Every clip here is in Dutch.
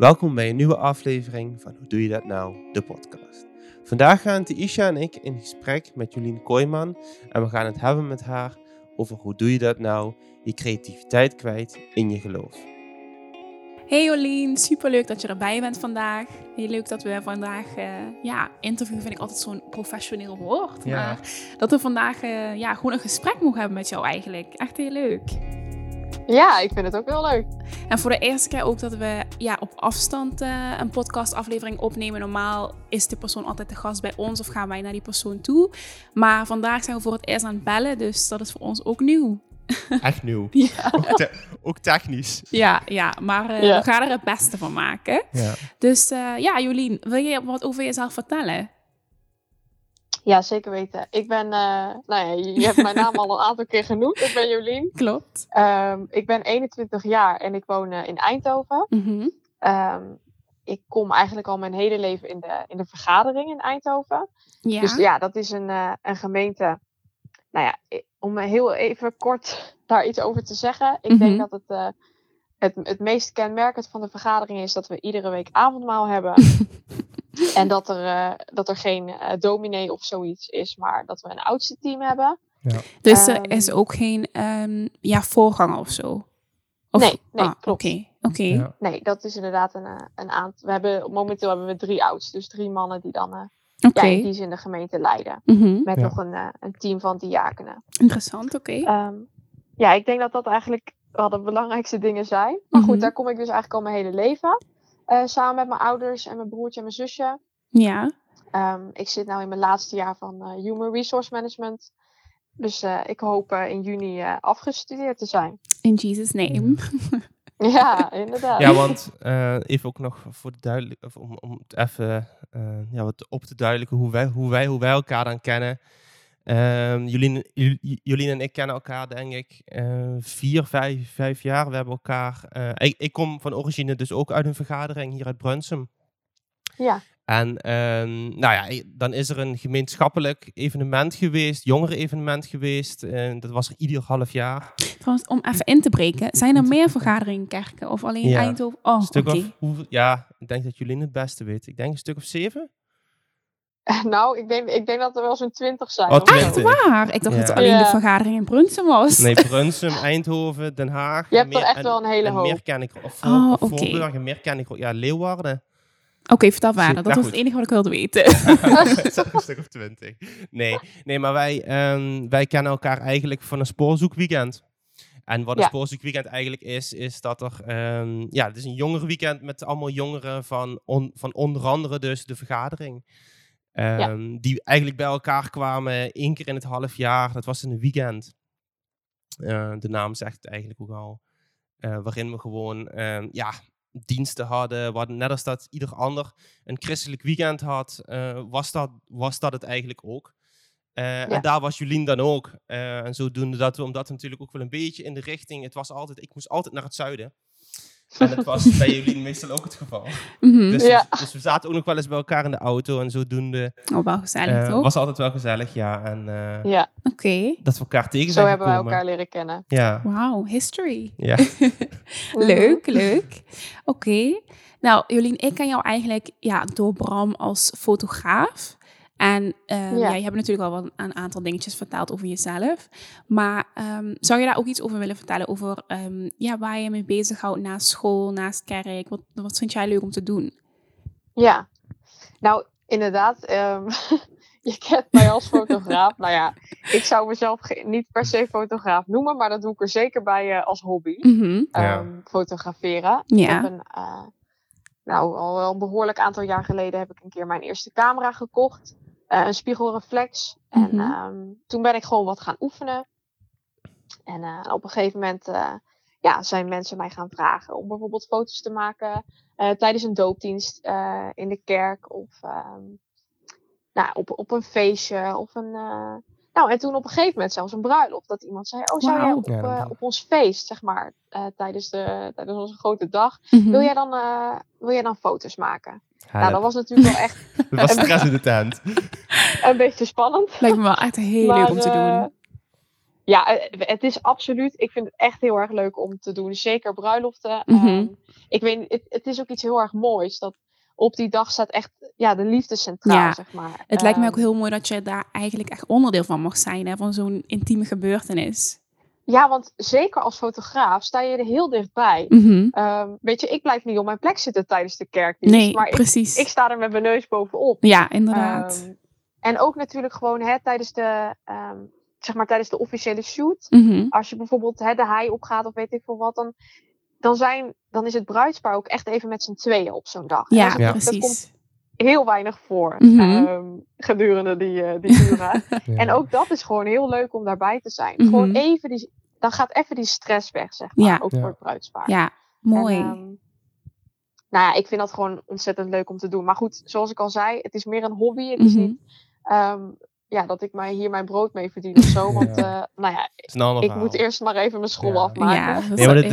Welkom bij een nieuwe aflevering van Hoe Doe Je Dat Nou, de podcast. Vandaag gaan Isha en ik in gesprek met Jolien Kooijman en we gaan het hebben met haar over hoe doe je dat nou, je creativiteit kwijt in je geloof. Hey Jolien, superleuk dat je erbij bent vandaag. Heel leuk dat we vandaag, uh, ja, interview vind ik altijd zo'n professioneel woord. Ja. Maar dat we vandaag uh, ja, gewoon een gesprek mogen hebben met jou eigenlijk. Echt heel leuk. Ja, ik vind het ook heel leuk. En voor de eerste keer ook dat we ja, op afstand uh, een podcastaflevering opnemen. Normaal is de persoon altijd de gast bij ons of gaan wij naar die persoon toe. Maar vandaag zijn we voor het eerst aan het bellen, dus dat is voor ons ook nieuw. Echt nieuw. Ja, Ook, te- ook technisch. ja, ja maar uh, Ja. we gaan er het beste van maken. Ja. Dus uh, ja, Jolien, wil je wat over jezelf vertellen? Ja, zeker weten. Ik ben, uh, nou ja, je, hebt mijn naam al een aantal keer genoemd. Ik ben Jolien. Klopt. Um, ik ben 21 jaar en ik woon uh, in Eindhoven. Mm -hmm. um, ik kom eigenlijk al mijn hele leven in de, in de vergadering in Eindhoven. Ja. Dus ja, dat is een, uh, een gemeente. Nou ja, om heel even kort daar iets over te zeggen. Ik Mhm. denk dat het, het, het meest kenmerkend van de vergadering is dat we iedere week avondmaal hebben. en dat er, uh, dat er geen uh, dominee of zoiets is, maar dat we een oudste team hebben. Ja. Dus er Ehm, is ook geen um, ja, voorganger of zo? Of, Nee, nee, ah, klopt. Oké, oké. Ja. Nee, dat is inderdaad een, uh, een aantal. We hebben, momenteel hebben we drie ouds, dus drie mannen die dan uh, ja, in die zin de gemeente leiden. Mhm. Met Ja. nog een, uh, een team van diakenen. Interessant, oké. Um, ja, ik denk dat dat eigenlijk wel de belangrijkste dingen zijn. Maar Mhm. goed, daar kom ik dus eigenlijk al mijn hele leven. Uh, samen met mijn ouders en mijn broertje en mijn zusje. Ja. Um, ik zit nu in mijn laatste jaar van uh, Human Resource Management. Dus uh, ik hoop uh, in juni uh, afgestudeerd te zijn. In Jesus' name. Ja, inderdaad. Ja, want uh, even ook nog voor de duidelijk, of om, om het even uh, ja, wat op te duidelijken hoe wij, hoe wij, hoe wij elkaar dan kennen. Jolien, Jolien en ik kennen elkaar denk ik uh, vier, vijf, vijf jaar. We hebben elkaar. Uh, ik, ik, kom van origine dus ook uit een vergadering hier uit Brunsum. Ja. En uh, nou ja, dan is er een gemeenschappelijk evenement geweest, jongeren-evenement geweest. Uh, dat was er ieder half jaar. Trouwens, om even in te breken, zijn er meer vergaderingen in kerken of alleen Ja. Eindhoven? Oh, stuk of, hoeveel- ja, ik denk dat Jolien het beste weet. Ik denk een stuk of zeven. Nou, ik denk, ik denk dat er wel zo'n twintig zijn. Oh, of zo. 20. Echt waar? Ik dacht Ja. dat het alleen Ja. de vergadering in Brunsum was. Nee, Brunsum, Eindhoven, Den Haag. Je hebt er echt en- wel een hele hoop. meer ken ik. Of, Oh, of. Voorburg en meer ken ik. Ja, Leeuwarden. Oké, vertel verder. Ja, Dat was goed. het enige wat ik wilde weten. Het een stuk of twintig. Nee, nee maar wij, ehm, wij kennen elkaar eigenlijk van een spoorzoekweekend. En wat een Ja. spoorzoekweekend eigenlijk is, is dat er... ehm, ja, het is een jongerenweekend met allemaal jongeren van, on- van onder andere dus de vergadering. Ehm, Die eigenlijk bij elkaar kwamen één keer in het half jaar. Dat was in een weekend. Eh, de naam zegt het eigenlijk ook al. Eh, waarin we gewoon ehm, ja, diensten hadden. We hadden net als dat ieder ander een christelijk weekend had, eh, was, dat, was dat het eigenlijk ook. En daar was Jolien dan ook. En zodoende dat we, omdat we natuurlijk ook wel een beetje in de richting, het was altijd, ik moest altijd naar het zuiden. En dat was bij Jolien meestal ook het geval. Mhm. Dus, Ja. we, dus we zaten ook nog wel eens bij elkaar in de auto en zodoende Oh, wel gezellig, eh, toch? was altijd wel gezellig, ja. En eh, Ja, Oké. dat we elkaar tegen zo zijn hebben wij gekomen. elkaar leren kennen. Ja, Wauw, history. ja. Leuk, leuk. Oké. Nou, Jolien, ik ken jou eigenlijk ja, door Bram als fotograaf. En ehm, ja. Ja. je hebt natuurlijk al wel een aantal dingetjes verteld over jezelf. Maar ehm, zou je daar ook iets over willen vertellen? Over ehm, ja, waar je mee bezighoudt naast school, naast kerk? Wat, wat vind jij leuk om te doen? Ja, nou inderdaad. ehm, je kent mij als fotograaf. nou ja, ik zou mezelf niet per se fotograaf noemen, maar dat doe ik er zeker bij eh, als hobby. Mhm. Ja. ehm, fotograferen. Ja. Ik heb een, eh, nou, al wel een behoorlijk aantal jaar geleden heb ik een keer mijn eerste camera gekocht. Eh, een spiegelreflex. En Mhm. ehm, toen ben ik gewoon wat gaan oefenen. En eh, op een gegeven moment eh, ja, zijn mensen mij gaan vragen om bijvoorbeeld foto's te maken tijdens een doopdienst in de kerk of ehm, nou, op, op een feestje of een. Nou, en toen op een gegeven moment zelfs een bruiloft. Dat iemand zei: Oh, zou jij op, eh, op ons feest, zeg maar, eh, tijdens, de, tijdens onze grote dag, Mhm. wil, jij dan, eh, wil jij dan foto's maken? Nou, dat was natuurlijk wel echt Dat was stress in de tent. een beetje spannend. Lijkt me wel echt heel maar, leuk om te doen. ja, het is absoluut. Ik vind het echt heel erg leuk om te doen. Zeker bruiloften. Mhm. Ehm, ik weet, het, het is ook iets heel erg moois. Dat op die dag staat echt ja, de liefde centraal, Ja, zeg maar. Het lijkt me ook Ehm, heel mooi dat je daar eigenlijk echt onderdeel van mag zijn, hè, van zo'n intieme gebeurtenis. Ja, want zeker als fotograaf sta je er heel dichtbij. Mhm. Ehm, weet je, ik blijf niet op mijn plek zitten tijdens de kerkdienst. Nee, maar ik, precies. ik sta er met mijn neus bovenop. Ja, inderdaad. Ehm, en ook natuurlijk gewoon hè, tijdens, de, zeg maar, tijdens de officiële shoot. Mhm. Als je bijvoorbeeld hè, de hei opgaat of weet ik veel wat, dan, dan, zijn, dan is het bruidspaar ook echt even met z'n tweeën op zo'n dag. Ja, Dat, dat precies. komt heel weinig voor Mhm. ehm, gedurende die, eh die uren. Ja. En ook dat is gewoon heel leuk om daarbij te zijn. Mhm. Gewoon even die, dan gaat even die stress weg, zeg maar, Ja. ook Ja. voor het bruidspaar. Ja, mooi. En, ehm, nou ja, ik vind dat gewoon ontzettend leuk om te doen. Maar goed, zoals ik al zei, het is meer een hobby. Het is Mhm. niet ehm, ja, dat ik mij hier mijn brood mee verdien of zo. Want Ja. eh, nou ja, ik verhaal. moet eerst maar even mijn school Ja. afmaken. ja, dat is Nee, maar dat,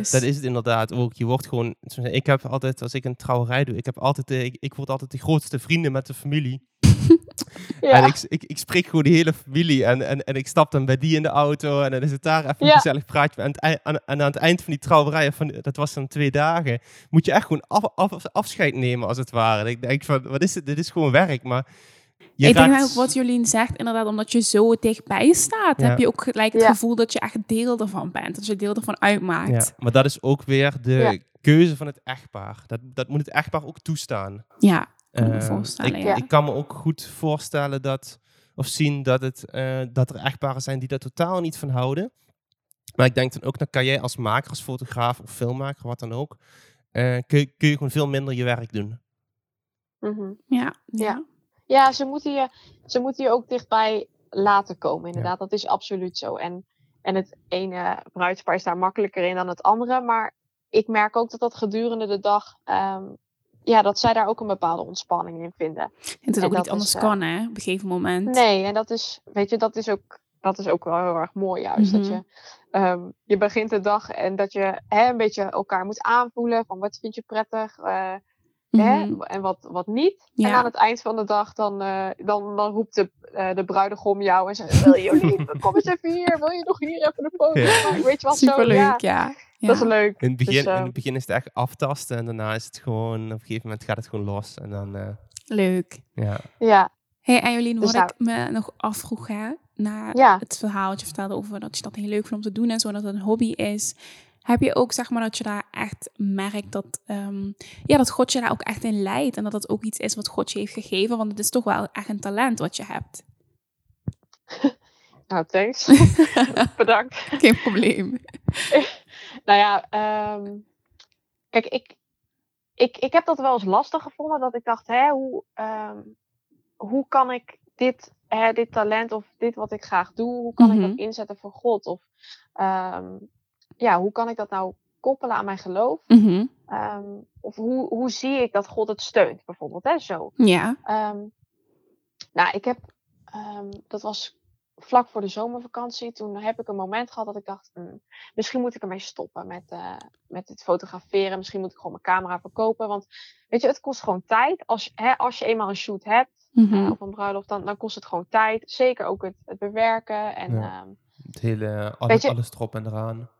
is, dat, is het inderdaad ook. Je wordt gewoon... Ik heb altijd, als ik een trouwerij doe, ik heb altijd, de, ik, ik word altijd de grootste vrienden met de familie. Ja. En ik, ik, ik spreek gewoon de hele familie en, en, en ik stap dan bij die in de auto en dan is het daar even een Ja. gezellig praatje. En, aan, en aan het eind van die trouwerij, van, dat was dan twee dagen, moet je echt gewoon af, af- afscheid nemen als het ware. En ik denk van, wat is het? Dit is gewoon werk, maar... Je ik denk ook wat Jolien zegt, inderdaad, omdat je zo dichtbij staat, Ja. heb je ook gelijk het Ja. gevoel dat je echt deel ervan bent. Dat je deel ervan uitmaakt. Ja, maar dat is ook weer de Ja. keuze van het echtpaar. Dat, dat moet het echtpaar ook toestaan. Ja, kan ik me Eh, voorstellen. ik, ja. ik kan me ook goed voorstellen dat, of zien dat, het, eh, dat er echtparen zijn die daar totaal niet van houden. Maar ik denk dan ook, dan kan jij als maker, als fotograaf of filmmaker, wat dan ook, eh, kun, je- kun je gewoon veel minder je werk doen. Mhm. ja, ja. Ja. Ja, ze moeten, je, ze moeten je ook dichtbij laten komen, inderdaad. Dat is absoluut zo. En, en het ene bruidspaar is daar makkelijker in dan het andere. Maar ik merk ook dat dat gedurende de dag... ehm, ja, dat zij daar ook een bepaalde ontspanning in vinden. En het En ook dat niet anders is, eh, kan, hè, op een gegeven moment. Nee, en dat is, weet je, dat is ook, dat is ook wel heel erg mooi juist. Mhm. Dat je, ehm, je begint de dag en dat je hè, een beetje elkaar moet aanvoelen. Van wat vind je prettig eh, hè, Mhm. en wat, wat niet. Ja. En aan het eind van de dag dan, eh, dan, dan roept de, eh, de bruidegom jou en zegt... Wil je Jolien, kom eens even hier. Wil je nog hier even een foto Ja. Weet je wat zo? Superleuk, Ja, ja. ja. dat is leuk. In het, begin, Dus, eh, in het begin is het echt aftasten en daarna is het gewoon, op een gegeven moment gaat het gewoon los. En dan, eh, Leuk. ja. Ja, Hey, en Jolien, Dus wat nou- ik me nog afvroeg, hè, na Ja. het verhaal wat je vertelde over dat je dat heel leuk vindt om te doen en zo, dat het een hobby is. Heb je ook, zeg maar, dat je daar echt merkt dat, ehm, ja, dat God je daar ook echt in leidt en dat dat ook iets is wat God je heeft gegeven, want het is toch wel echt een talent wat je hebt. nou thanks. Bedankt. Geen probleem. Nou ja, ehm, kijk, ik, ik, ik heb dat wel eens lastig gevonden. Dat ik dacht, hè, hoe, ehm, hoe kan ik dit, hè, dit talent of dit wat ik graag doe, hoe kan ik Mhm. dat inzetten voor God? Of ja, hoe kan ik dat nou koppelen aan mijn geloof? Mhm. Ehm, of hoe, hoe zie ik dat God het steunt, bijvoorbeeld, hè, zo. Ja. Ehm, nou, ik heb, ehm, dat was vlak voor de zomervakantie. Toen heb ik een moment gehad dat ik dacht, "Hmm, misschien moet ik ermee stoppen met, eh, met het fotograferen. Misschien moet ik gewoon mijn camera verkopen. Want weet je, het kost gewoon tijd. Als, je- hè, als je eenmaal een shoot hebt Mhm. eh, of een bruiloft, dan, dan kost het gewoon tijd. Zeker ook het, het bewerken. En Ja. Het hele, alles, je- alles erop en eraan.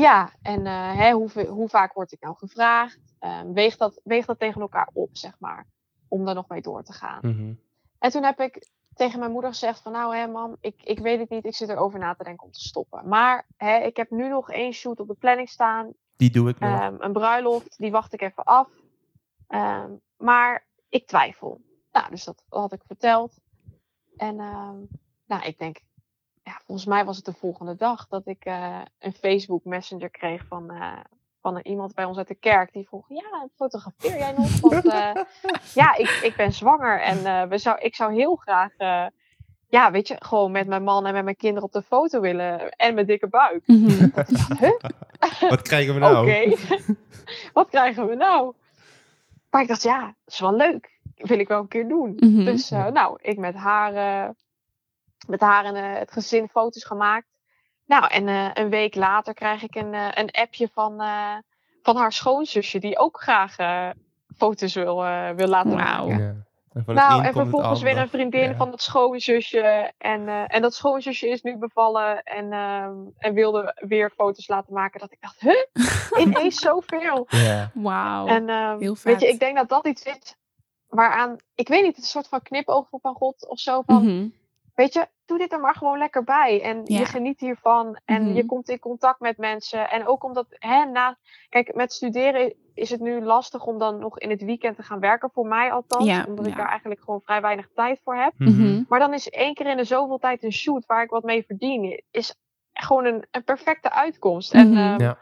Ja en eh, hè, hoe, hoe vaak word ik nou gevraagd? Ehm, weeg, dat, weeg dat tegen elkaar op, zeg maar. Om daar nog mee door te gaan. Mhm. En toen heb ik tegen mijn moeder gezegd van nou hè mam, ik, ik weet het niet, ik zit erover na te denken om te stoppen. Maar hè, ik heb nu nog één shoot op de planning staan, Die doe ik nog. ehm, een bruiloft, die wacht ik even af. Ehm, maar ik twijfel. Nou, dus dat had ik verteld. En nou, ik denk, ja, volgens mij was het de volgende dag dat ik eh, een Facebook Messenger kreeg van, eh, van een, iemand bij ons uit de kerk. Die vroeg, ja, fotografeer jij nog? Want eh, ja, ik, ik ben zwanger en eh, we zou, ik zou heel graag, ja, weet je, gewoon met mijn man en met mijn kinderen op de foto willen. En mijn dikke buik. Mhm. Huh? Wat krijgen we nou? Oké, wat krijgen we nou? Maar ik dacht, ja, dat is wel leuk. Wil ik wel een keer doen. Mhm. Dus eh, nou, ik met haar, eh, met haar en eh, het gezin foto's gemaakt. Nou, en eh, een week later krijg ik een, eh, een appje van, eh, van haar schoonzusje, die ook graag foto's wil, eh, wil laten maken. Ja. En van nou, en vervolgens weer een vriendin Ja. van het schoonzusje. En, eh, en dat schoonzusje is nu bevallen en, ehm, en wilde weer foto's laten maken. Dat ik dacht, huh? Ineens zoveel. Ja. Wauw. En ehm, heel weet je, ik denk dat dat iets is waaraan, ik weet niet, het is een soort van knipoog van God of zo. Van, Mhm. Weet je, doe dit er maar gewoon lekker bij. En Ja. je geniet hiervan. En Mhm. je komt in contact met mensen. En ook omdat, hè, na, kijk, met studeren is het nu lastig om dan nog in het weekend te gaan werken. Voor mij althans. Ja, omdat ik daar eigenlijk gewoon vrij weinig tijd voor heb. Mhm. Mhm. Maar dan is één keer in de zoveel tijd een shoot waar ik wat mee verdien. Is gewoon een, een perfecte uitkomst. En Mhm. ehm, Ja.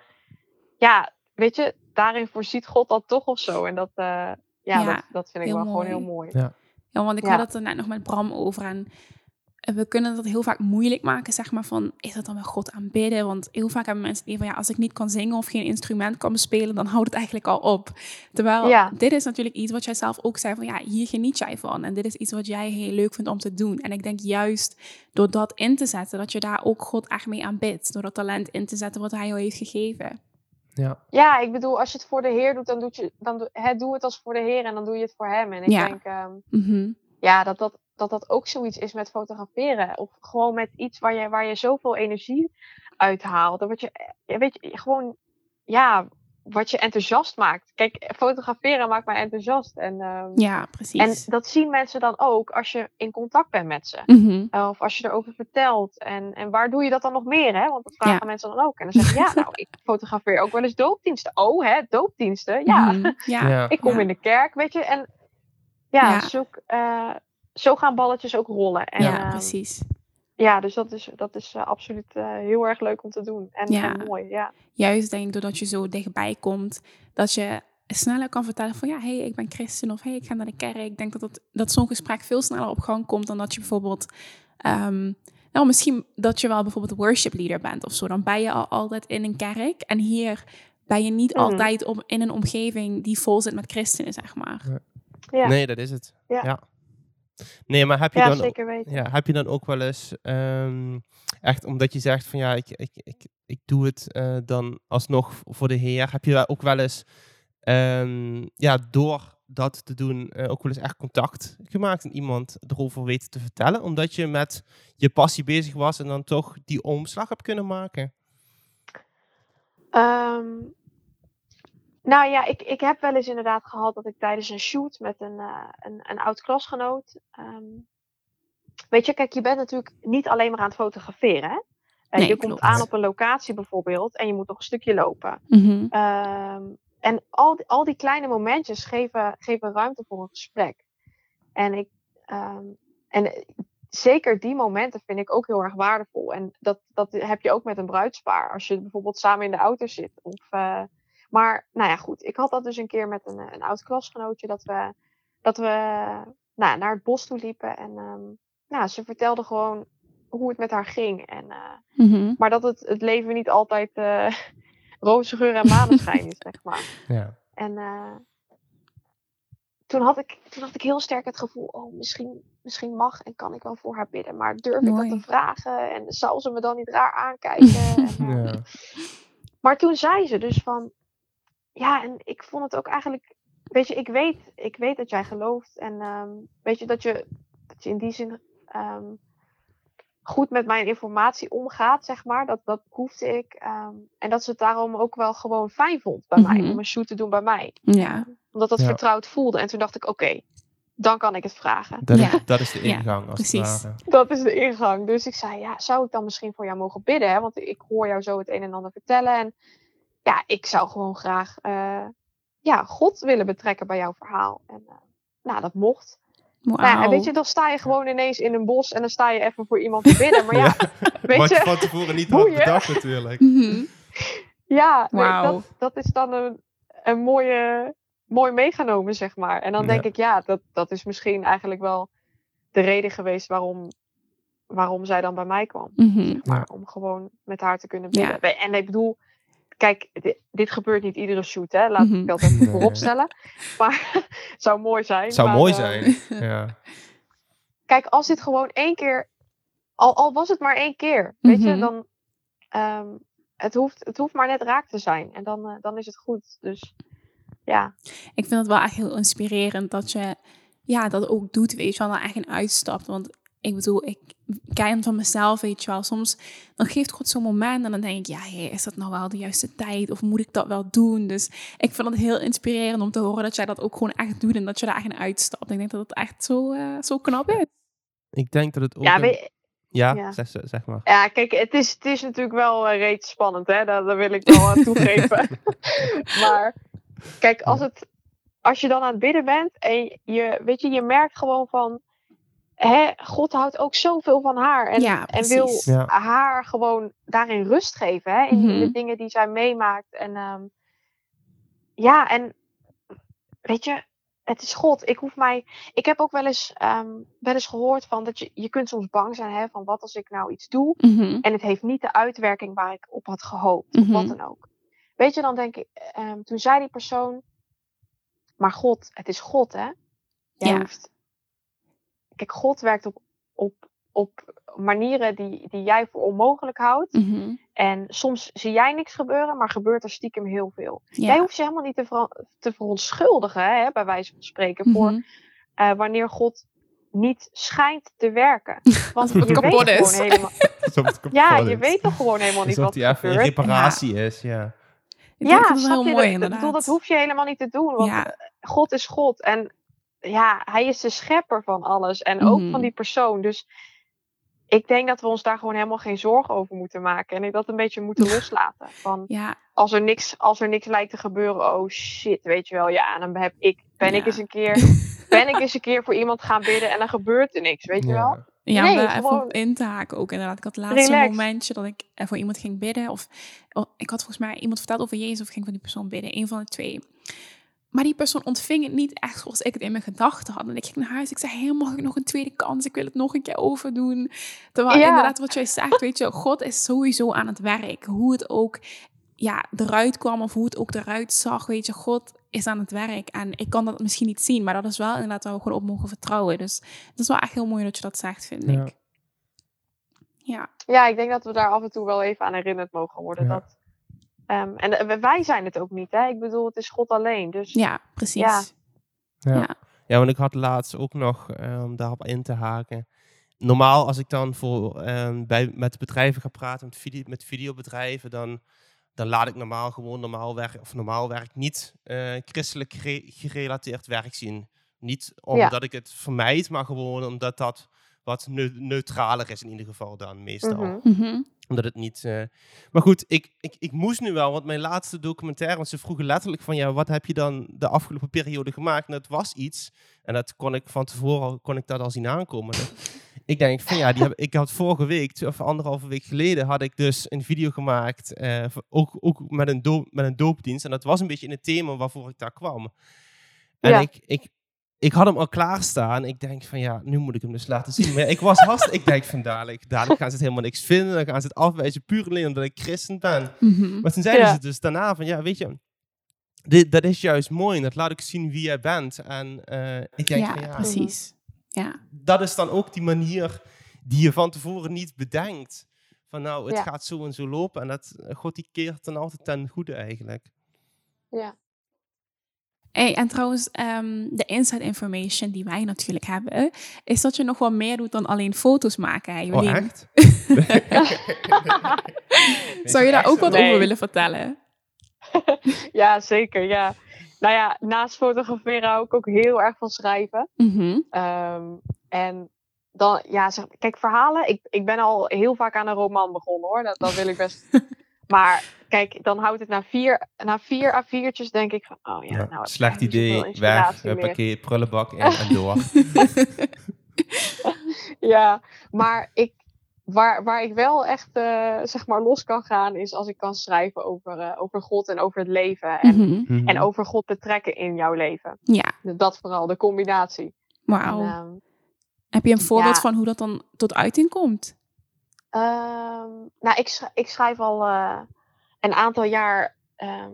ja, weet je, daarin voorziet God dat toch of zo. En dat, eh, ja, Ja, dat, dat vind ik heel wel gewoon heel mooi. Ja. Ja, want ik Ja. had het er net nog met Bram over. En we kunnen dat heel vaak moeilijk maken, zeg maar, van is dat dan wel God aanbidden? Want heel vaak hebben mensen die van ja, als ik niet kan zingen of geen instrument kan bespelen, dan houdt het eigenlijk al op. Terwijl Ja. dit is natuurlijk iets wat jij zelf ook zei van ja, hier geniet jij van. En dit is iets wat jij heel leuk vindt om te doen. En ik denk juist door dat in te zetten, dat je daar ook God echt mee aanbidt. Door dat talent in te zetten wat hij jou heeft gegeven. Ja. Ja, ik bedoel, als je het voor de Heer doet, dan, doet je, dan doe, hè, doe het als voor de Heer en dan doe je het voor Hem. En ik Ja. denk ehm, Mhm. ja, dat, dat, dat dat ook zoiets is met fotograferen. Of gewoon met iets waar je, waar je zoveel energie uithaalt. En wat je, eh, weet je, gewoon, ja, wat je enthousiast maakt. Kijk, fotograferen maakt mij enthousiast. En, ehm, Ja, en precies. dat zien mensen dan ook als je in contact bent met ze. Mhm. Uh, Of als je erover vertelt. En, en waar doe je dat dan nog meer? Hè? Want dat vragen Ja. mensen dan ook. En dan zeggen ze, ja, nou, ik fotografeer ook wel eens doopdiensten. Oh, hè, doopdiensten? Ja, Mhm. ja. Ja. ik kom Ja. in de kerk, weet je. En ja, Ja. Zo, eh, zo gaan balletjes ook rollen. En, ja, ehm, precies. ja, dus dat is, dat is eh, absoluut eh, heel erg leuk om te doen. En, Ja. en mooi, ja. juist denk ik doordat je zo dichtbij komt, dat je sneller kan vertellen van ja, hey, ik ben christen of hey, ik ga naar de kerk. Ik denk dat, dat, dat zo'n gesprek veel sneller op gang komt dan dat je bijvoorbeeld, ehm, nou misschien dat je wel bijvoorbeeld worship leader bent of zo. Dan ben je al altijd in een kerk en hier ben je niet Mhm. altijd op, in een omgeving die vol zit met christenen, zeg maar. Ja, Nee, dat is het. Ja. Ja. Nee, maar heb je ja dan zeker weten. Ja, heb je dan ook wel eens, ehm, echt omdat je zegt van ja, ik, ik, ik, ik doe het eh, dan alsnog voor de Heer, heb je ook wel eens, ehm, ja, door dat te doen, eh, ook wel eens echt contact gemaakt en iemand erover weten te vertellen, omdat je met je passie bezig was en dan toch die omslag hebt kunnen maken? Ehm, nou ja, ik, ik heb wel eens inderdaad gehad dat ik tijdens een shoot met een, eh, een, een oud klasgenoot. ehm, weet je, kijk, je bent natuurlijk niet alleen maar aan het fotograferen. Hè? Eh, Nee, je komt aan op een locatie bijvoorbeeld en je moet nog een stukje lopen. Mhm. Ehm, en al die, al die kleine momentjes geven, geven ruimte voor een gesprek. En, ik, ehm, en eh, zeker die momenten vind ik ook heel erg waardevol. En dat, dat heb je ook met een bruidspaar. Als je bijvoorbeeld samen in de auto zit. Of, eh, maar nou ja, goed. Ik had dat dus een keer met een, eh, een oud klasgenootje. Dat we, dat we nou, naar het bos toe liepen. En ehm, nou, ze vertelde gewoon hoe het met haar ging. En, eh, Mhm. maar dat het, het leven niet altijd eh roze geur en maneschijn is, zeg maar. Ja. En eh, toen, had ik, toen had ik heel sterk het gevoel, oh, misschien, misschien mag en kan ik wel voor haar bidden. Maar durf ik dat te vragen? En zal ze me dan niet raar aankijken? en, Ja. Maar toen zei ze dus van, ja, en ik vond het ook eigenlijk, weet je, ik weet, ik weet dat jij gelooft. En ehm, weet je, dat je, dat je in die zin ehm, goed met mijn informatie omgaat, zeg maar. Dat, dat proefde ik. ehm, en dat ze het daarom ook wel gewoon fijn vond bij mij, Mhm. om een shoot te doen bij mij. Ja, Omdat dat Ja. vertrouwd voelde. En toen dacht ik, oké, dan kan ik het vragen. Dat, Ja. is, dat is de Ja, ingang, als precies. het. Dat is de ingang. Dus ik zei, ja, zou ik dan misschien voor jou mogen bidden? Hè? Want ik hoor jou zo het een en ander vertellen. En ja, ik zou gewoon graag eh, ja, God willen betrekken bij jouw verhaal. En uh, nou, dat mocht. Nou, en weet je, dan sta je gewoon ineens in een bos en dan sta je even voor iemand te bidden. Maar ja, weet Wat je je, van tevoren niet had bedacht natuurlijk. Mhm. ja, nee, dat, dat is dan een, een mooie, mooi meegenomen, zeg maar. En dan denk Ja. ik, ja, dat, dat is misschien eigenlijk wel de reden geweest waarom, waarom zij dan bij mij kwam. Mhm. Maar om gewoon met haar te kunnen Ja. bidden. En ik bedoel, kijk, dit, dit gebeurt niet iedere shoot, hè? Laat Mhm. ik dat even Nee. vooropstellen. Maar het zou mooi zijn. Het zou maar, mooi eh, zijn. Ja. kijk, als dit gewoon één keer, al, al was het maar één keer, weet je, Mhm. dan. ehm, het, hoeft, het hoeft maar net raak te zijn. En dan, eh, dan is het goed. Dus ja. Ik vind het wel echt heel inspirerend dat je ja, dat ook doet, weet je wel, dan echt een uitstapt. Want ik bedoel, ik ken van mezelf, weet je wel, soms dan geeft God zo'n moment en dan denk ik, ja, hey, is dat nou wel de juiste tijd of moet ik dat wel doen? Dus ik vind het heel inspirerend om te horen dat jij dat ook gewoon echt doet en dat je daar echt een uitstapt. Ik denk dat het echt zo, uh, zo knap is. Ik denk dat het ook... Ja, een... ja, Ja. Zeg, zeg maar. Ja, kijk, het is, het is natuurlijk wel uh, reeds spannend, hè? Dat, dat wil ik wel aan toegeven. maar kijk, als, het, als je dan aan het bidden bent en je, weet je, je merkt gewoon van, hè, God houdt ook zoveel van haar en, Ja, en wil. Ja. haar gewoon daarin rust geven, hè? In Mhm. de dingen die zij meemaakt. En ehm, ja, en weet je, het is God. Ik hoef mij. Ik heb ook wel eens, ehm, wel eens gehoord van dat je, je kunt soms bang zijn hè, van wat als ik nou iets doe Mhm. en het heeft niet de uitwerking waar ik op had gehoopt. Of Mhm. wat dan ook. Weet je, dan denk ik, ehm, toen zei die persoon, maar God, het is God hè. Jij Ja. hoeft. Kijk, God werkt op, op, op manieren die, die jij voor onmogelijk houdt. Mhm. En soms zie jij niks gebeuren, maar gebeurt er stiekem heel veel. Ja. Jij hoeft je helemaal niet te, ver- te verontschuldigen, hè, bij wijze van spreken, voor Mhm. eh, wanneer God niet schijnt te werken. Want je kapot weet is. gewoon helemaal, ja, is. je weet toch gewoon helemaal niet Alsof wat die er gebeurt. reparatie is, ja. Ik Ja, dat het snap heel mooi dat, inderdaad. bedoel, dat hoef je helemaal niet te doen, want Ja. God is God. En ja, hij is de schepper van alles en ook Mhm. van die persoon. Dus ik denk dat we ons daar gewoon helemaal geen zorgen over moeten maken. En ik dat een beetje moeten loslaten. Van, Ja, als er niks, als er niks lijkt te gebeuren, oh shit, weet je wel, ja, dan heb ik, ben ik eens een keer, ben ik eens een keer voor iemand gaan bidden en dan gebeurt er niks, weet je wel? Ja, Nee, om daar even op in te haken ook inderdaad. Ik had laatst een Relax. momentje dat ik eh, voor iemand ging bidden. Of ik had volgens mij iemand verteld over Jezus of ik ging voor die persoon bidden. Een van de twee. Maar die persoon ontving het niet echt zoals ik het in mijn gedachten had. En ik ging naar huis. Ik zei, hey, mag ik nog een tweede kans? Ik wil het nog een keer overdoen. Terwijl Ja. inderdaad wat jij zegt, weet je, God is sowieso aan het werk. Hoe het ook ja, eruit kwam of hoe het ook eruit zag, weet je, God is aan het werk. En ik kan dat misschien niet zien, maar dat is wel inderdaad waar we gewoon op mogen vertrouwen. Dus het is wel echt heel mooi dat je dat zegt, vind Ja. ik. Ja. Ja, ik denk dat we daar af en toe wel even aan herinnerd mogen worden. Ja. Dat, ehm, en eh, wij zijn het ook niet, hè? Ik bedoel, het is God alleen. Dus Ja, precies. Ja. Ja. Ja. Ja, want ik had laatst ook nog, om daarop in te haken. Normaal als ik dan voor, eh, bij, met bedrijven ga praten, met, video, met videobedrijven, dan, dan laat ik normaal gewoon normaal werk, of normaal werk niet eh, christelijk gere- gerelateerd werk zien. Niet omdat ik het vermijd, maar gewoon omdat dat wat neu- neutraler is in ieder geval dan meestal. Mhm. Omdat het niet. eh, Maar goed, ik, ik, ik moest nu wel, want mijn laatste documentaire, want ze vroegen letterlijk van ja, wat heb je dan de afgelopen periode gemaakt? En dat was iets. En dat kon ik van tevoren al, kon ik dat al zien aankomen. Ik denk van ja, die heb, ik had vorige week, of anderhalve week geleden, had ik dus een video gemaakt, eh, ook, ook met, een doop, met een doopdienst. En dat was een beetje in het thema waarvoor ik daar kwam. En Ja. ik, ik, ik had hem al klaarstaan. Ik denk van ja, nu moet ik hem dus laten zien. Maar ik was hartstikke, ik denk van dadelijk, dadelijk gaan ze het helemaal niks vinden. Dan gaan ze het afwijzen puur alleen omdat ik christen ben. Mhm. Maar toen zeiden Ja. ze dus daarna van ja, weet je, dit, dat is juist mooi. En dat laat ik zien wie jij bent. En eh, ik denk Ja, van ja, precies. Ja. dat is dan ook die manier die je van tevoren niet bedenkt. Van nou, het Ja. gaat zo en zo lopen. En dat, God die keert dan altijd ten goede eigenlijk. ja. Hey, en trouwens, ehm, de inside information die wij natuurlijk hebben, is dat je nog wel meer doet dan alleen foto's maken. Hè, Oh, echt? Zou je daar ook wat Nee. over willen vertellen? ja, zeker. Ja. Nou ja, naast fotograferen hou ik ook heel erg van schrijven. Mhm. Ehm, en dan, ja, zeg, kijk, verhalen. Ik, ik ben al heel vaak aan een roman begonnen hoor. Dat, dat wil ik best. Maar kijk, dan houdt het na vier, na vier A4'tjes denk ik van, oh ja, Ja, nou. slecht niet idee, weg, huppakee, prullenbak in en door. Ja, maar ik, waar, waar ik wel echt eh, zeg maar los kan gaan, is als ik kan schrijven over, eh, over God en over het leven. En, Mhm. Mhm. en over God betrekken in jouw leven. Ja, Dat vooral, de combinatie. wauw. Ehm, Heb je een voorbeeld ja. van hoe dat dan tot uiting komt? Ehm, nou, ik, sch- ik schrijf al eh, een aantal jaar ehm,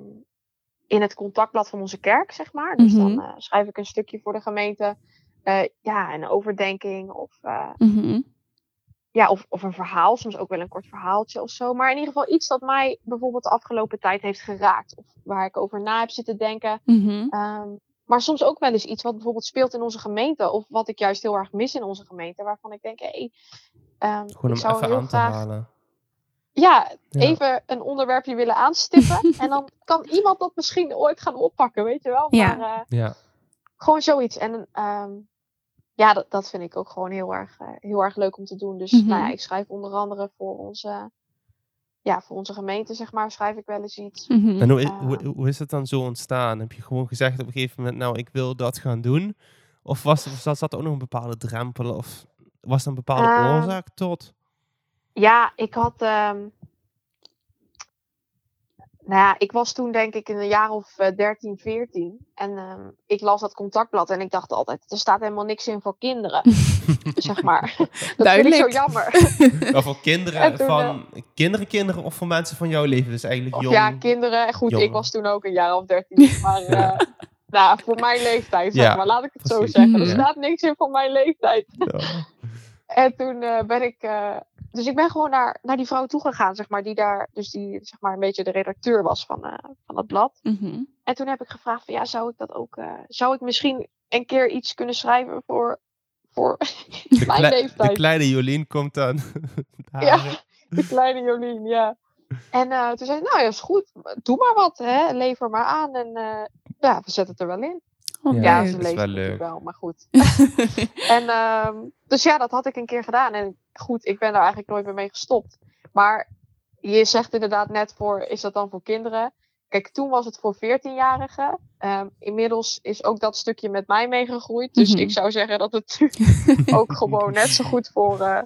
in het contactblad van onze kerk, zeg maar. Dus Mhm. dan eh, schrijf ik een stukje voor de gemeente. eh, ja, een overdenking of, Mhm. ja, of, of een verhaal. Soms ook wel een kort verhaaltje of zo. Maar in ieder geval iets dat mij bijvoorbeeld de afgelopen tijd heeft geraakt. Of waar ik over na heb zitten denken. Mhm. Ehm, maar soms ook wel eens iets wat bijvoorbeeld speelt in onze gemeente. Of wat ik juist heel erg mis in onze gemeente. Waarvan ik denk, hé, hey, ehm, Gewoon ik om zou even heel aan te graag halen. ja, Ja. even een onderwerpje willen aanstippen. en dan kan iemand dat misschien ooit gaan oppakken, weet je wel. Ja. Maar eh, Ja. gewoon zoiets. En ehm, ja, dat, dat vind ik ook gewoon heel erg, eh, heel erg leuk om te doen. Dus Mhm. nou ja, ik schrijf onder andere voor onze, ja, voor onze gemeente, zeg maar, schrijf ik wel eens iets. Mhm. En hoe, Ah. hoe, hoe is het dan zo ontstaan? Heb je gewoon gezegd op een gegeven moment, nou, ik wil dat gaan doen? Of was, of zat, zat er ook nog een bepaalde drempel? Of was er een bepaalde Ehm, oorzaak tot? Ja, ik had. ehm, nou ja, ik was toen denk ik in een jaar of eh, 13, 14. En ehm, ik las dat contactblad en ik dacht altijd, er staat helemaal niks in voor kinderen. zeg maar. dat vind ik zo jammer. Maar voor kinderen toen, van... Kinderen, kinderen of voor mensen van jouw leven? Dus eigenlijk Of jong. ja, kinderen. Goed, jongen. ik was toen ook een jaar of 13. Maar eh, nou, voor mijn leeftijd, zeg Ja, maar. Laat ik het zo zeggen. Er staat niks in voor mijn leeftijd. Ja. En toen eh, ben ik. eh, dus ik ben gewoon naar, naar die vrouw toegegaan, zeg maar, die daar, dus die zeg maar een beetje de redacteur was van, eh, van het blad. Mhm. En toen heb ik gevraagd van ja, zou ik dat ook, eh, zou ik misschien een keer iets kunnen schrijven voor, voor De, mijn klei- de leeftijd? kleine Jolien komt dan. Ja. De kleine Jolien, ja. En eh, toen zei ik, nou ja, is goed, doe maar wat, hè, lever maar aan en eh, ja, we zetten het er wel in. Oh, Ja, ze dat is lezen wel leuk. wel, maar goed. En ehm, dus ja, dat had ik een keer gedaan. En goed, ik ben daar eigenlijk nooit meer mee gestopt. Maar je zegt inderdaad net voor, is dat dan voor kinderen? Kijk, toen was het voor 14-jarigen. Ehm, inmiddels is ook dat stukje met mij meegegroeid. Dus Mhm. ik zou zeggen dat het nu ook gewoon net zo goed voor, eh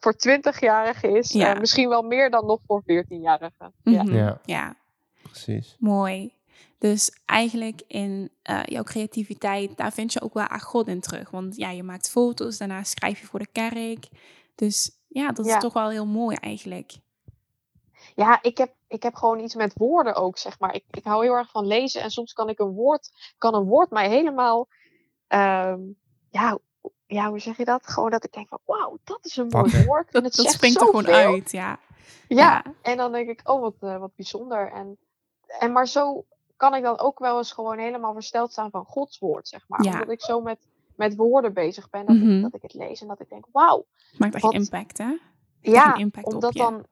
voor 20-jarigen is. Ja. Eh, misschien wel meer dan nog voor 14-jarigen. Ja. Mhm. Ja. ja, Precies. mooi. Dus eigenlijk in eh, jouw creativiteit, daar vind je ook wel echt God in terug. Want ja, je maakt foto's, daarna schrijf je voor de kerk. Dus ja, dat is toch wel heel mooi eigenlijk. Ja, ik heb, ik heb gewoon iets met woorden ook, zeg maar. Ik, ik hou heel erg van lezen en soms kan ik een woord, kan een woord mij helemaal, ehm, ja, ja, hoe zeg je dat? Gewoon dat ik denk van, wauw, dat is een mooi woord. En Dat, het dat springt er gewoon uit, ja. Ja. Ja. en dan denk ik, oh, wat, eh, wat bijzonder. En, en maar zo kan ik dan ook wel eens gewoon helemaal versteld staan van Gods woord, zeg maar. Ja. Omdat ik zo met, met woorden bezig ben, dat, Mhm. ik, dat ik het lees en dat ik denk, wauw. Maakt echt Wat- impact, hè? Ja, een impact op omdat dan,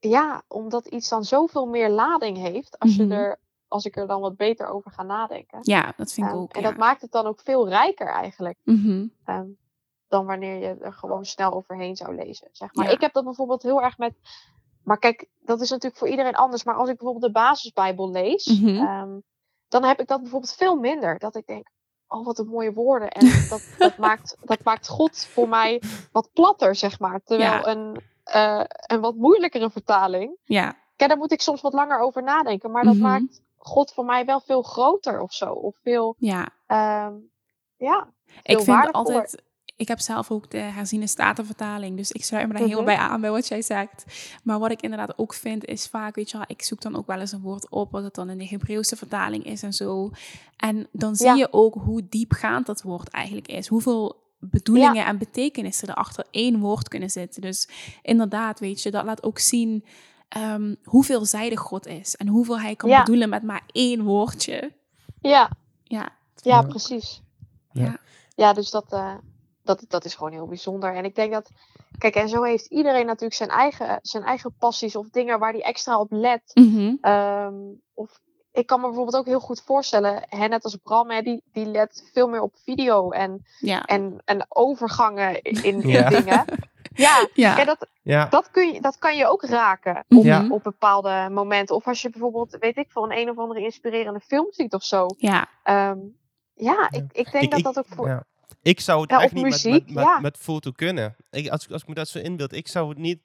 ja, omdat iets dan zoveel meer lading heeft als, Mhm. je er, als ik er dan wat beter over ga nadenken. Ja, dat vind ik Ehm, ook, en ja. dat maakt het dan ook veel rijker eigenlijk. Mhm. ehm, dan wanneer je er gewoon snel overheen zou lezen. Zeg maar. Ja. Ik heb dat bijvoorbeeld heel erg met. Maar kijk, dat is natuurlijk voor iedereen anders. Maar als ik bijvoorbeeld de basisbijbel lees, Mhm. ehm, dan heb ik dat bijvoorbeeld veel minder. Dat ik denk, oh wat een mooie woorden. En dat, dat, maakt, dat maakt God voor mij wat platter, zeg maar. Terwijl Ja. een, eh, een wat moeilijkere vertaling, Ja, kijk, daar moet ik soms wat langer over nadenken. Maar dat Mhm. maakt God voor mij wel veel groter of zo. Of veel, ja. ehm, ja, Ik vind altijd... Ik heb zelf ook de herziene statenvertaling, dus ik sluit me daar heel Mhm. bij aan bij wat jij zegt. Maar wat ik inderdaad ook vind is vaak, weet je wel, ik zoek dan ook wel eens een woord op wat het dan in de Hebreeuwse vertaling is en zo. En dan zie Ja. je ook hoe diepgaand dat woord eigenlijk is. Hoeveel bedoelingen en betekenissen er achter één woord kunnen zitten. Dus inderdaad, weet je, dat laat ook zien ehm, hoe veelzijdig God is en hoeveel hij kan Ja. bedoelen met maar één woordje. Ja, Ja, Ja, Ja. precies. Ja. Ja, dus dat, eh, dat, dat is gewoon heel bijzonder. En ik denk dat, kijk, en zo heeft iedereen natuurlijk zijn eigen, zijn eigen passies of dingen waar hij extra op let. Mhm. Ehm, of ik kan me bijvoorbeeld ook heel goed voorstellen, hè, net als Bram, hè, die, die let veel meer op video en, ja. en, en overgangen in, in Ja. dingen. Ja, ja. kijk, dat, Ja. dat, kun je, dat kan je ook raken op, Mhm. Ja. op bepaalde momenten. Of als je bijvoorbeeld, weet ik, voor een een of andere inspirerende film ziet of zo. ja. Ehm, ja, ik, ik denk Ik- dat ik- dat ook voor, ja. Ik zou het Ja, echt niet met, muziek, met, met, ja. met foto kunnen. Ik, als, ik- als ik me dat zo inbeeld, ik zou het niet...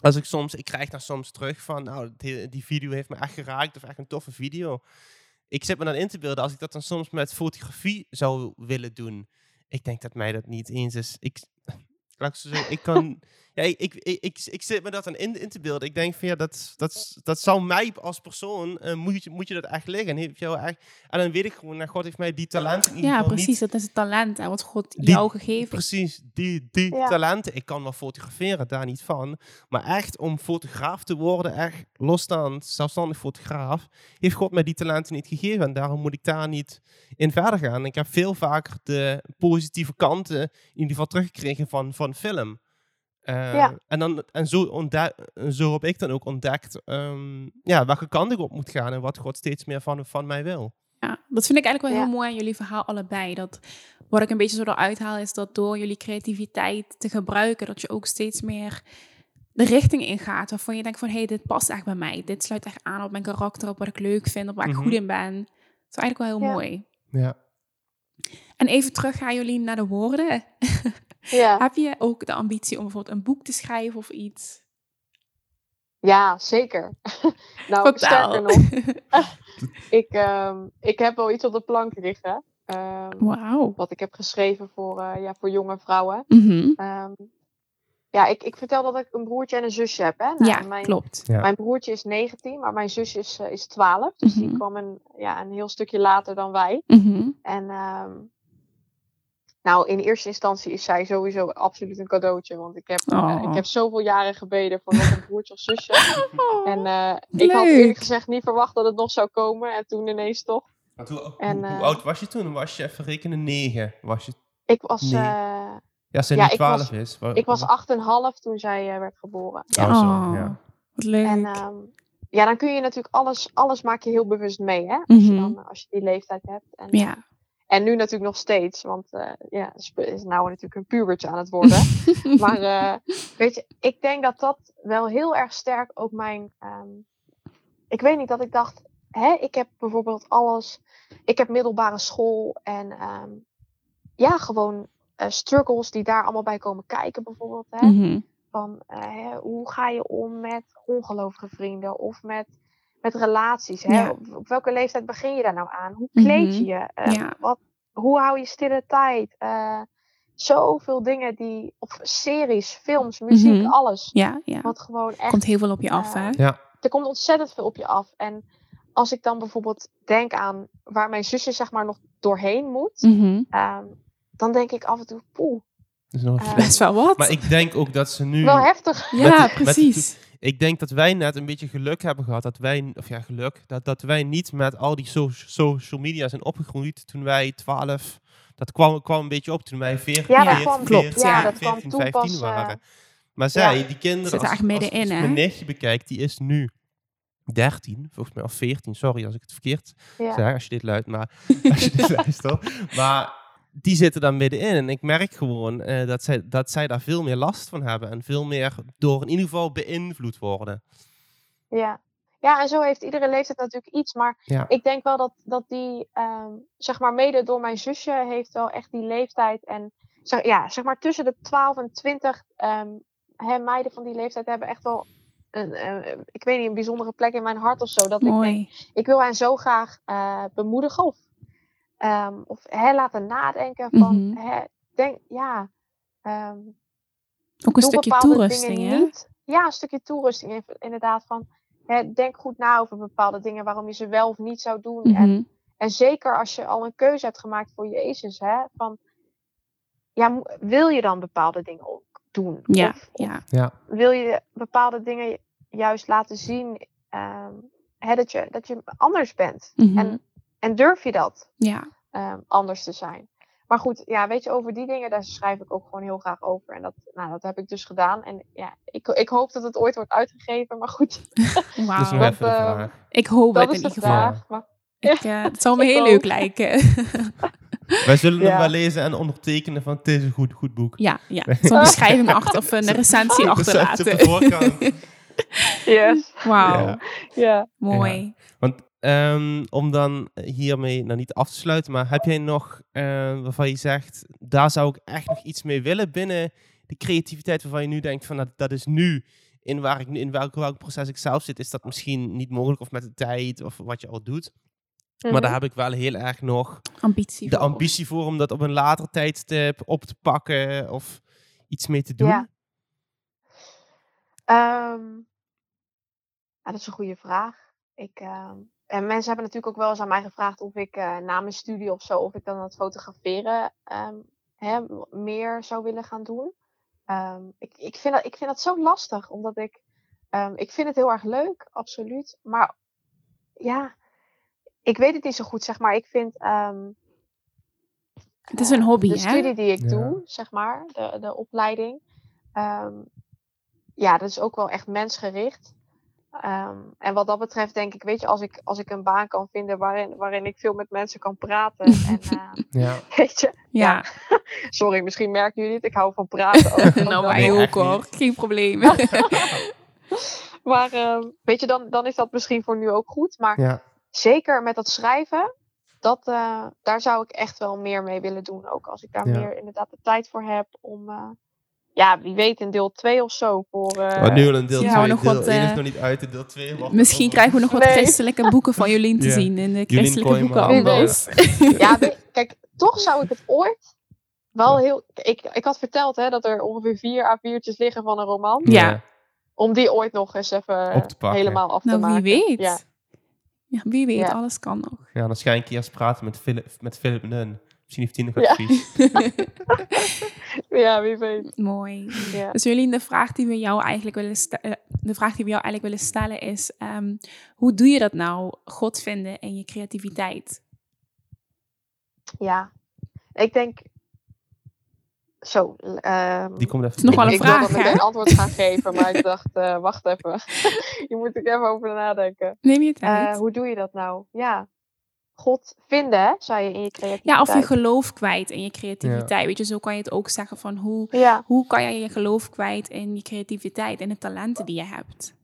Als ik soms, ik krijg daar soms terug van, nou, die, die video heeft me echt geraakt, of echt een toffe video. Ik zit me dan in te beelden, als ik dat dan soms met fotografie zou willen doen. Ik denk dat mij dat niet eens is. Ik, laat ik zo zeggen, ik kan, ja, ik, ik, ik, ik zit me dat aan in, in te beelden. Ik denk van ja, dat, dat, dat zal mij als persoon, uh, moet, je, moet je dat echt liggen. En, heeft jou echt, en dan weet ik gewoon, nou, God heeft mij die talenten in ieder Ja, precies. niet- Dat is het talent en wat God Die- jou gegeven. Precies, die, die Ja. talenten. Ik kan wel fotograferen, daar niet van. Maar echt om fotograaf te worden, echt losstaand, zelfstandig fotograaf, heeft God mij die talenten niet gegeven. En daarom moet ik daar niet in verder gaan. Ik heb veel vaker de positieve kanten in ieder geval teruggekregen van, van film. Eh, Ja. En, dan, en zo, zo heb ik dan ook ontdekt ehm, ja, welke kant ik op moet gaan en wat God steeds meer van, van mij wil. Ja, dat vind ik eigenlijk wel Ja. heel mooi aan jullie verhaal allebei. Dat wat ik een beetje zo eruit haal is dat door jullie creativiteit te gebruiken, dat je ook steeds meer de richting ingaat waarvan je denkt van hé, hey, dit past echt bij mij. Dit sluit echt aan op mijn karakter, op wat ik leuk vind, op waar ik Mhm. goed in ben. Dat is eigenlijk wel heel Ja. mooi. Ja. En even terug gaan jullie naar de woorden. Ja, Heb je ook de ambitie om bijvoorbeeld een boek te schrijven of iets? ja zeker. nou, Vertel. sterker nog, ik, ehm, ik heb wel iets op de plank liggen. ehm, Wauw. wat ik heb geschreven voor, eh, ja, voor jonge vrouwen. Mhm. Ehm, ja, ik, ik vertel dat ik een broertje en een zusje heb. Hè? Nou, Ja, mijn, klopt. Ja. Mijn broertje is 19, maar mijn zusje is, eh, is 12. Dus die Mhm. kwam een, ja, een heel stukje later dan wij. Mhm. En ehm, nou, in eerste instantie is zij sowieso absoluut een cadeautje. Want ik heb, eh, Oh. ik heb zoveel jaren gebeden voor nog een broertje of zusje. En eh, ik had eerlijk gezegd niet verwacht dat het nog zou komen. En toen ineens toch. Want hoe, En, hoe, hoe eh, oud was je toen? Was je even rekenen negen? Was je, Ik was, Nee. eh, ja, ze Ja, nu ik 12 was- is. wa- ik was wa- 8,5 toen zij eh, werd geboren. Oh, zo, Oh, ja. Wat leuk. En ehm, ja, dan kun je natuurlijk alles, alles maak je heel bewust mee. Hè? Als, je Mhm. dan, als je die leeftijd hebt. En, ja. En nu natuurlijk nog steeds, want eh, ja, is nou natuurlijk een pubertje aan het worden. maar eh, weet je, ik denk dat dat wel heel erg sterk ook mijn. ehm, ik weet niet dat ik dacht, hè, ik heb bijvoorbeeld alles. Ik heb middelbare school en ehm, ja, gewoon eh, struggles die daar allemaal bij komen kijken, bijvoorbeeld. Hè? Mhm. Van hè, hoe ga je om met ongelovige vrienden of met, met relaties? Hè? Ja. Op, op welke leeftijd begin je daar nou aan? Hoe kleed je Mhm. je? Eh, Ja. wat, hoe hou je stille tijd? Eh, zoveel dingen die, of series, films, muziek, Mhm. alles. Ja, ja. Wat gewoon echt, Komt heel veel op je af, hè? Ja. er komt ontzettend veel op je af. En als ik dan bijvoorbeeld denk aan waar mijn zusje zeg maar nog doorheen moet, Mhm. ehm, dan denk ik af en toe, poeh, Dat is nog Eh. Best wel wat. Maar ik denk ook dat ze nu... wel heftig. ja, met met precies. Ik denk dat wij net een beetje geluk hebben gehad. Dat wij, of ja, geluk. Dat, dat wij niet met al die so- social media zijn opgegroeid toen wij 12. Dat kwam, kwam een beetje op toen wij 14, Ja, dat 14, kwam- klopt, ja, dat kwam 14, toen 15 pas, eh, waren. Maar zij, ja. die kinderen, Zit er als, als, middenin, als mijn nichtje bekijkt, die is nu 13, volgens mij, of 14. Sorry als ik het verkeerd Ja. zeg, als je dit luidt, maar als je dit luistert. Maar die zitten daar middenin. En ik merk gewoon eh, dat, zij, dat zij daar veel meer last van hebben. En veel meer door in ieder geval beïnvloed worden. Ja. ja, en zo heeft iedere leeftijd natuurlijk iets. Maar Ja. ik denk wel dat, dat die, ehm, zeg maar, mede door mijn zusje heeft wel echt die leeftijd. En zeg, ja, zeg maar tussen de 12 en 20 ehm, hè, meiden van die leeftijd hebben echt wel, een, eh, ik weet niet, een bijzondere plek in mijn hart of zo. Dat ik denk, ik wil hen zo graag eh, bemoedigen of, ehm, of hè, laten nadenken van, Mhm. hè, denk, ja, ehm, Ook een stukje bepaalde toerusting, dingen hè? niet. Ja, een stukje toerusting in- inderdaad. Van, hè, denk goed na over bepaalde dingen, waarom je ze wel of niet zou doen. en, Mhm. en zeker als je al een keuze hebt gemaakt voor Jezus, hè, van, ja, wil je dan bepaalde dingen ook doen? Ja, Of, of ja. wil je bepaalde dingen juist laten zien, ehm, hè, dat, je, dat je anders bent? Mhm. En, en durf je dat? ja. ehm, anders te zijn. Maar goed, ja, weet je, over die dingen, daar schrijf ik ook gewoon heel graag over. En dat, nou, dat heb ik dus gedaan. En ja, ik, ik hoop dat het ooit wordt uitgegeven. Maar goed, Wauw. Dat is nog Dat, even de vraag. Ik hoop dat het in de ieder geval. vraag. Maar, Ik, eh, het zou me heel leuk lijken. Wij zullen hem Ja. wel lezen en ondertekenen van het is een goed, goed boek. ja, ja. Zo'n beschrijving achter of een recensie Dat staat op de achterlaten. voorkant. yes, Wauw, Ja. ja. mooi. Want ehm, om dan hiermee nou niet af te sluiten, maar heb jij nog eh, waarvan je zegt, daar zou ik echt nog iets mee willen binnen de creativiteit waarvan je nu denkt van dat, dat is nu in waar ik in welk, welk proces ik zelf zit, is dat misschien niet mogelijk of met de tijd of wat je al doet. Maar Mhm. daar heb ik wel heel erg nog Ambitie. de voor. ambitie voor om dat op een later tijdstip op te pakken of iets mee te doen. Ja. Ehm, dat is een goede vraag. Ik, ehm, en mensen hebben natuurlijk ook wel eens aan mij gevraagd of ik eh, na mijn studie of zo, of ik dan het fotograferen ehm, hè, meer zou willen gaan doen. Ehm, ik, ik, vind dat, ik vind dat zo lastig, omdat ik, ehm, ik vind het heel erg leuk, absoluut. Maar ja, ik weet het niet zo goed, zeg maar. Ik vind ehm, Het is een hobby, de hè? studie die ik Ja. doe, zeg maar, de, de opleiding. ehm, ja, dat is ook wel echt mensgericht. Ehm, en wat dat betreft denk ik, weet je, als ik, als ik een baan kan vinden waarin, waarin ik veel met mensen kan praten. en eh, Ja. weet je, Ja, sorry, misschien merken jullie het, ik hou van praten. ook, nou echt niet. hoor. Geen probleem. Maar ehm, weet je, dan, dan is dat misschien voor nu ook goed. Maar Ja. zeker met dat schrijven, dat, eh, daar zou ik echt wel meer mee willen doen. Ook als ik daar Ja. meer inderdaad de tijd voor heb om, eh, ja, wie weet, een deel 2 of zo voor. eh, Maar nu al een deel Ja, 2. nog deel wat, 1 is eh, nog niet uit, de deel 2 wacht Misschien nog. krijgen we nog wat Nee. christelijke boeken van Jolien te Ja. zien in de christelijke boekenhandels. ja, kijk, toch zou ik het ooit wel heel. Ik, ik had verteld hè, dat er ongeveer vier A4'tjes liggen van een roman. Ja. Om die ooit nog eens even Op te pakken. helemaal af te Nou, wie maken. weet. Ja. Ja, wie weet, Ja. alles kan nog. Ja, dan ga ik eerst praten met Philip, met Philip Nun. Misschien heeft hij nog Ja. advies. ja, wie weet. Mooi. Ja. Dus Jolien, de vraag die we jou eigenlijk willen, eh, de vraag die we jou eigenlijk willen stellen is: ehm, hoe doe je dat nou, God vinden in je creativiteit? ja, ik denk. Zo. ehm, Die komt even. is nog wel een ik vraag, wilde hè? meteen antwoord gaan geven, maar ik dacht, eh, wacht even. Hier moet ik even over nadenken. Neem je Eh, tijd. hoe doe je dat nou? Ja, God vinden, zei je in je creativiteit. ja, of je geloof kwijt in je creativiteit. Weet je, zo kan je het ook zeggen van hoe, Ja, hoe kan je je geloof kwijt in je creativiteit en de talenten die je hebt.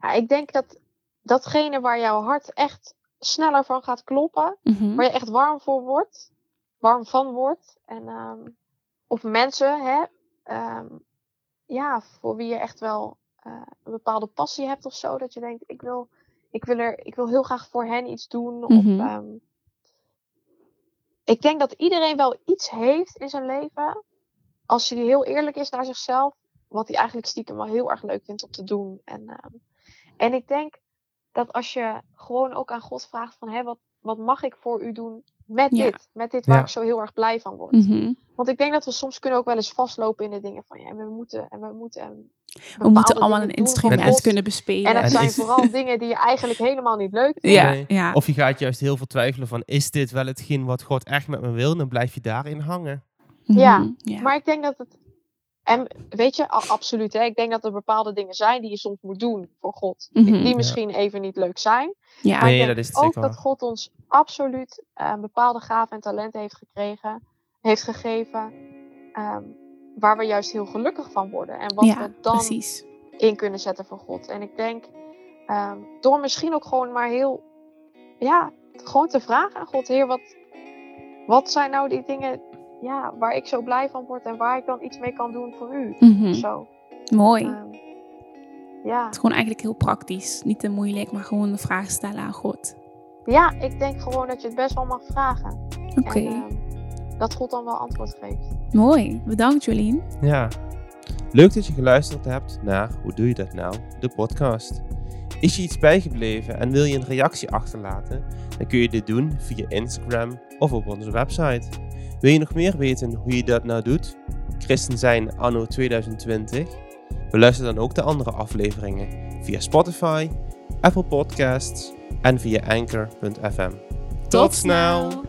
ja, ik denk dat datgene waar jouw hart echt sneller van gaat kloppen, Mhm. waar je echt warm voor wordt, warm van wordt. En, ehm, of mensen, hè, ehm, ja, voor wie je echt wel eh, een bepaalde passie hebt of zo. Dat je denkt, ik wil, ik wil, er, ik wil heel graag voor hen iets doen. Mhm. Of, ehm, ik denk dat iedereen wel iets heeft in zijn leven, als hij heel eerlijk is naar zichzelf, wat hij eigenlijk stiekem wel heel erg leuk vindt om te doen. En, ehm, en ik denk dat als je gewoon ook aan God vraagt van, hé, wat, wat mag ik voor u doen met Ja. dit? Met dit waar Ja. ik zo heel erg blij van word. Mhm. Want ik denk dat we soms kunnen ook wel eens vastlopen in de dingen van, ja, we moeten en we moeten. En We moeten allemaal een instrument kunnen kunnen bespelen. En dat En zijn is- vooral dingen die je eigenlijk helemaal niet leuk vindt. ja, Nee. ja. Of je gaat juist heel veel twijfelen van, is dit wel hetgeen wat God echt met me wil? Dan blijf je daarin hangen. Ja, Mhm. ja. Maar ik denk dat het. En weet je, absoluut. Hè? Ik denk dat er bepaalde dingen zijn die je soms moet doen voor God. Die, Mhm. die misschien even niet leuk zijn. ja. Maar Nee, ik dat denk is ook zeker dat. God ons absoluut eh, bepaalde gaven en talenten heeft gekregen. Heeft gegeven. ehm, waar we juist heel gelukkig van worden. En wat ja, we dan precies. in kunnen zetten voor God. En ik denk, ehm, door misschien ook gewoon maar heel, ja, gewoon te vragen aan God, Heer, wat, wat zijn nou die dingen ja, waar ik zo blij van word en waar ik dan iets mee kan doen voor u? Mhm. Zo. Mooi. ehm, ja. Het is gewoon eigenlijk heel praktisch. Niet te moeilijk, maar gewoon de vraag stellen aan God. ja, ik denk gewoon dat je het best wel mag vragen. Oké, ehm, dat God dan wel antwoord geeft. mooi. Bedankt Jolien. Ja. Leuk dat je geluisterd hebt naar Hoe doe je dat nou? De podcast. Is je iets bijgebleven en wil je een reactie achterlaten? Dan kun je dit doen via Instagram of op onze website. Wil je nog meer weten hoe je dat nou doet? Christen zijn anno 2020? Beluister dan ook de andere afleveringen via Spotify, Apple Podcasts en via Anchor.fm. Tot snel!